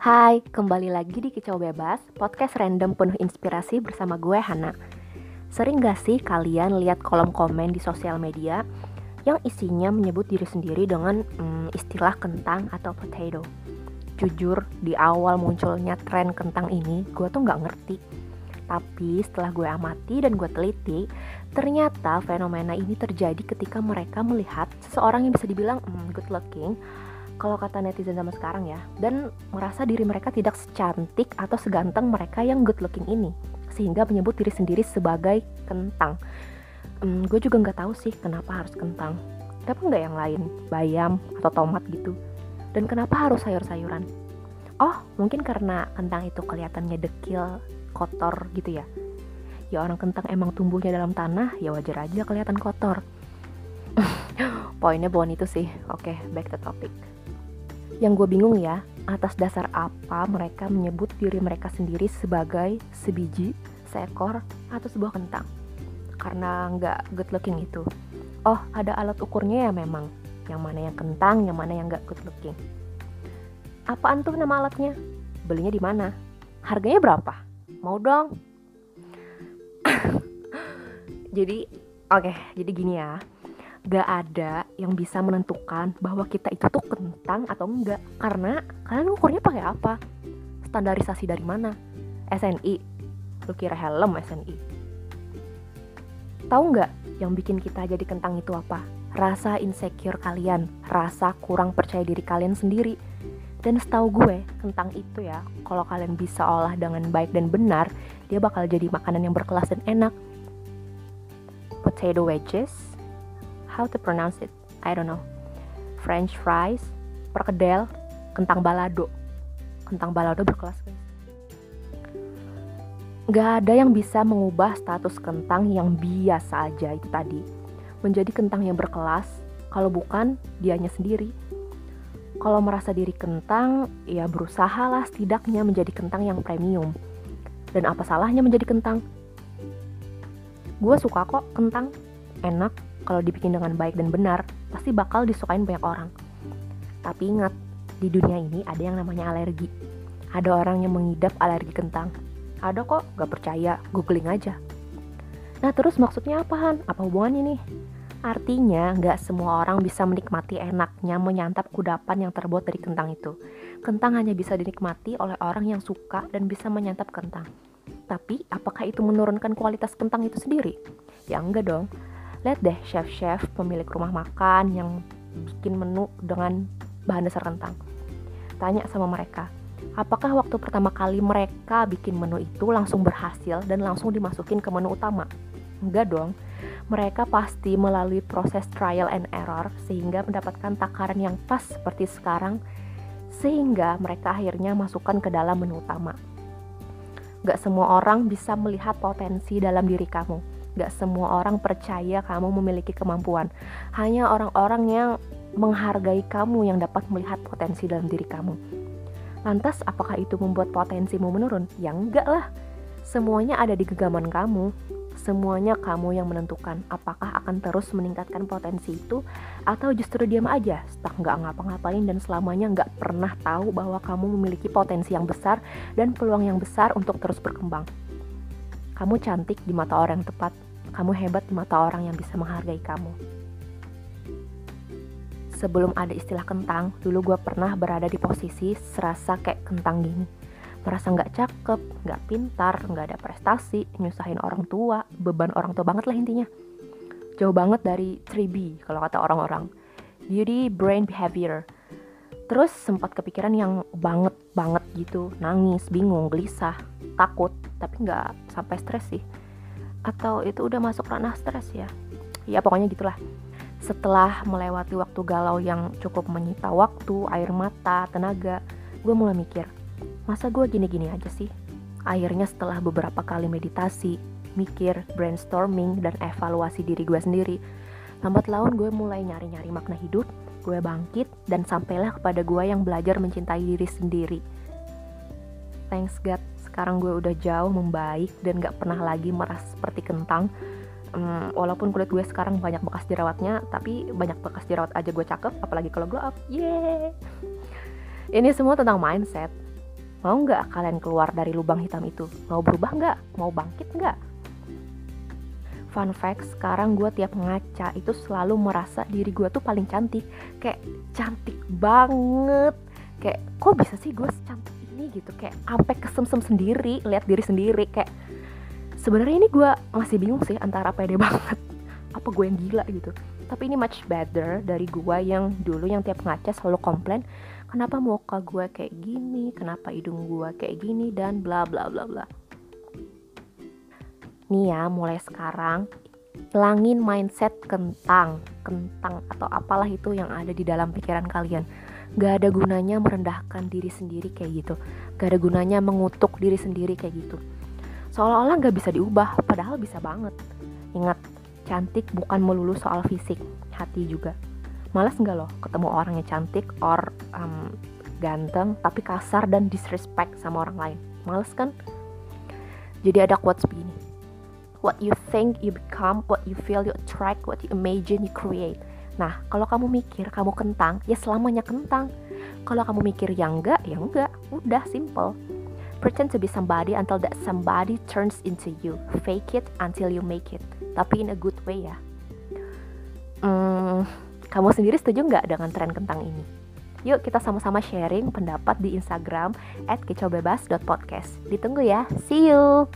Hai, kembali lagi di Kicau Bebas, podcast random penuh inspirasi bersama gue Hana. Sering gak sih kalian lihat kolom komen di sosial media yang isinya menyebut diri sendiri dengan hmm, istilah kentang atau potato? Jujur, di awal munculnya tren kentang ini, gue tuh gak ngerti. Tapi setelah gue amati dan gue teliti, ternyata fenomena ini terjadi ketika mereka melihat seseorang yang bisa dibilang hmm, good looking kalau kata netizen zaman sekarang ya dan merasa diri mereka tidak secantik atau seganteng mereka yang good looking ini sehingga menyebut diri sendiri sebagai kentang. Hmm, gue juga nggak tahu sih kenapa harus kentang. Kenapa nggak yang lain? Bayam atau tomat gitu. Dan kenapa harus sayur-sayuran? Oh mungkin karena kentang itu kelihatannya dekil kotor gitu ya. Ya orang kentang emang tumbuhnya dalam tanah ya wajar aja kelihatan kotor. Poinnya bukan itu sih. Oke okay, back to topic yang gue bingung ya, atas dasar apa mereka menyebut diri mereka sendiri sebagai sebiji, seekor, atau sebuah kentang? Karena nggak good looking itu. Oh, ada alat ukurnya ya memang. Yang mana yang kentang, yang mana yang nggak good looking. Apaan tuh nama alatnya? Belinya di mana? Harganya berapa? Mau dong? jadi, oke, okay, jadi gini ya gak ada yang bisa menentukan bahwa kita itu tuh kentang atau enggak. Karena kalian ukurnya pakai apa? Standarisasi dari mana? SNI lu kira helm SNI tahu nggak yang bikin kita jadi kentang itu apa? Rasa insecure kalian rasa kurang percaya diri kalian sendiri. Dan setahu gue kentang itu ya kalau kalian bisa olah dengan baik dan benar dia bakal jadi makanan yang berkelas dan enak. Potato wedges how to pronounce it. I don't know. French fries perkedel kentang balado. Kentang balado berkelas guys. Gak ada yang bisa mengubah status kentang yang biasa aja itu tadi. Menjadi kentang yang berkelas kalau bukan dianya sendiri. Kalau merasa diri kentang, ya berusahalah setidaknya menjadi kentang yang premium. Dan apa salahnya menjadi kentang? Gue suka kok kentang, enak, kalau dibikin dengan baik dan benar, pasti bakal disukain banyak orang. Tapi ingat, di dunia ini ada yang namanya alergi. Ada orang yang mengidap alergi kentang. Ada kok, gak percaya, googling aja. Nah terus maksudnya apaan? Apa hubungannya nih? Artinya, gak semua orang bisa menikmati enaknya menyantap kudapan yang terbuat dari kentang itu. Kentang hanya bisa dinikmati oleh orang yang suka dan bisa menyantap kentang. Tapi, apakah itu menurunkan kualitas kentang itu sendiri? Ya enggak dong. Lihat deh chef-chef pemilik rumah makan yang bikin menu dengan bahan dasar kentang. Tanya sama mereka, apakah waktu pertama kali mereka bikin menu itu langsung berhasil dan langsung dimasukin ke menu utama? Enggak dong. Mereka pasti melalui proses trial and error sehingga mendapatkan takaran yang pas seperti sekarang sehingga mereka akhirnya masukkan ke dalam menu utama. Gak semua orang bisa melihat potensi dalam diri kamu Gak semua orang percaya kamu memiliki kemampuan. Hanya orang-orang yang menghargai kamu yang dapat melihat potensi dalam diri kamu. Lantas, apakah itu membuat potensimu menurun? Ya enggak lah. Semuanya ada di genggaman kamu. Semuanya kamu yang menentukan apakah akan terus meningkatkan potensi itu atau justru diam aja, stuck nggak ngapa-ngapain dan selamanya nggak pernah tahu bahwa kamu memiliki potensi yang besar dan peluang yang besar untuk terus berkembang. Kamu cantik di mata orang yang tepat. Kamu hebat di mata orang yang bisa menghargai kamu. Sebelum ada istilah kentang, dulu gue pernah berada di posisi serasa kayak kentang gini. Merasa nggak cakep, nggak pintar, nggak ada prestasi, nyusahin orang tua, beban orang tua banget lah intinya. Jauh banget dari 3B kalau kata orang-orang. Beauty, brain, behavior. Terus sempat kepikiran yang banget banget gitu, nangis, bingung, gelisah, takut, tapi nggak sampai stres sih atau itu udah masuk ranah stres ya ya pokoknya gitulah setelah melewati waktu galau yang cukup menyita waktu, air mata, tenaga, gue mulai mikir, masa gue gini-gini aja sih? Akhirnya setelah beberapa kali meditasi, mikir, brainstorming, dan evaluasi diri gue sendiri, lambat laun gue mulai nyari-nyari makna hidup, gue bangkit, dan sampailah kepada gue yang belajar mencintai diri sendiri. Thanks God, sekarang gue udah jauh membaik dan gak pernah lagi merasa seperti kentang um, walaupun kulit gue sekarang banyak bekas jerawatnya tapi banyak bekas jerawat aja gue cakep apalagi kalau glow up yeay ini semua tentang mindset Mau nggak kalian keluar dari lubang hitam itu? Mau berubah nggak? Mau bangkit nggak? Fun fact, sekarang gue tiap ngaca itu selalu merasa diri gue tuh paling cantik Kayak cantik banget Kayak kok bisa sih gue secantik gitu Kayak sampai kesemsem sendiri, lihat diri sendiri Kayak sebenarnya ini gue masih bingung sih antara pede banget Apa gue yang gila gitu. Tapi ini much better dari gue yang dulu yang tiap ngaca selalu komplain Kenapa muka gue kayak gini, kenapa hidung gue kayak gini, dan bla bla bla bla. Nih ya mulai sekarang hilangin mindset kentang kentang atau apalah itu yang ada di dalam pikiran kalian gak ada gunanya merendahkan diri sendiri kayak gitu gak ada gunanya mengutuk diri sendiri kayak gitu seolah-olah gak bisa diubah padahal bisa banget ingat cantik bukan melulu soal fisik hati juga malas nggak loh ketemu orang yang cantik or um, ganteng tapi kasar dan disrespect sama orang lain males kan jadi ada quotes begini What you think, you become. What you feel, you attract. What you imagine, you create. Nah, kalau kamu mikir kamu kentang, ya selamanya kentang. Kalau kamu mikir yang enggak, ya enggak. Udah, simple. Pretend to be somebody until that somebody turns into you. Fake it until you make it. Tapi in a good way ya. Hmm, kamu sendiri setuju nggak dengan tren kentang ini? Yuk kita sama-sama sharing pendapat di Instagram at kicobebas.podcast. Ditunggu ya. See you!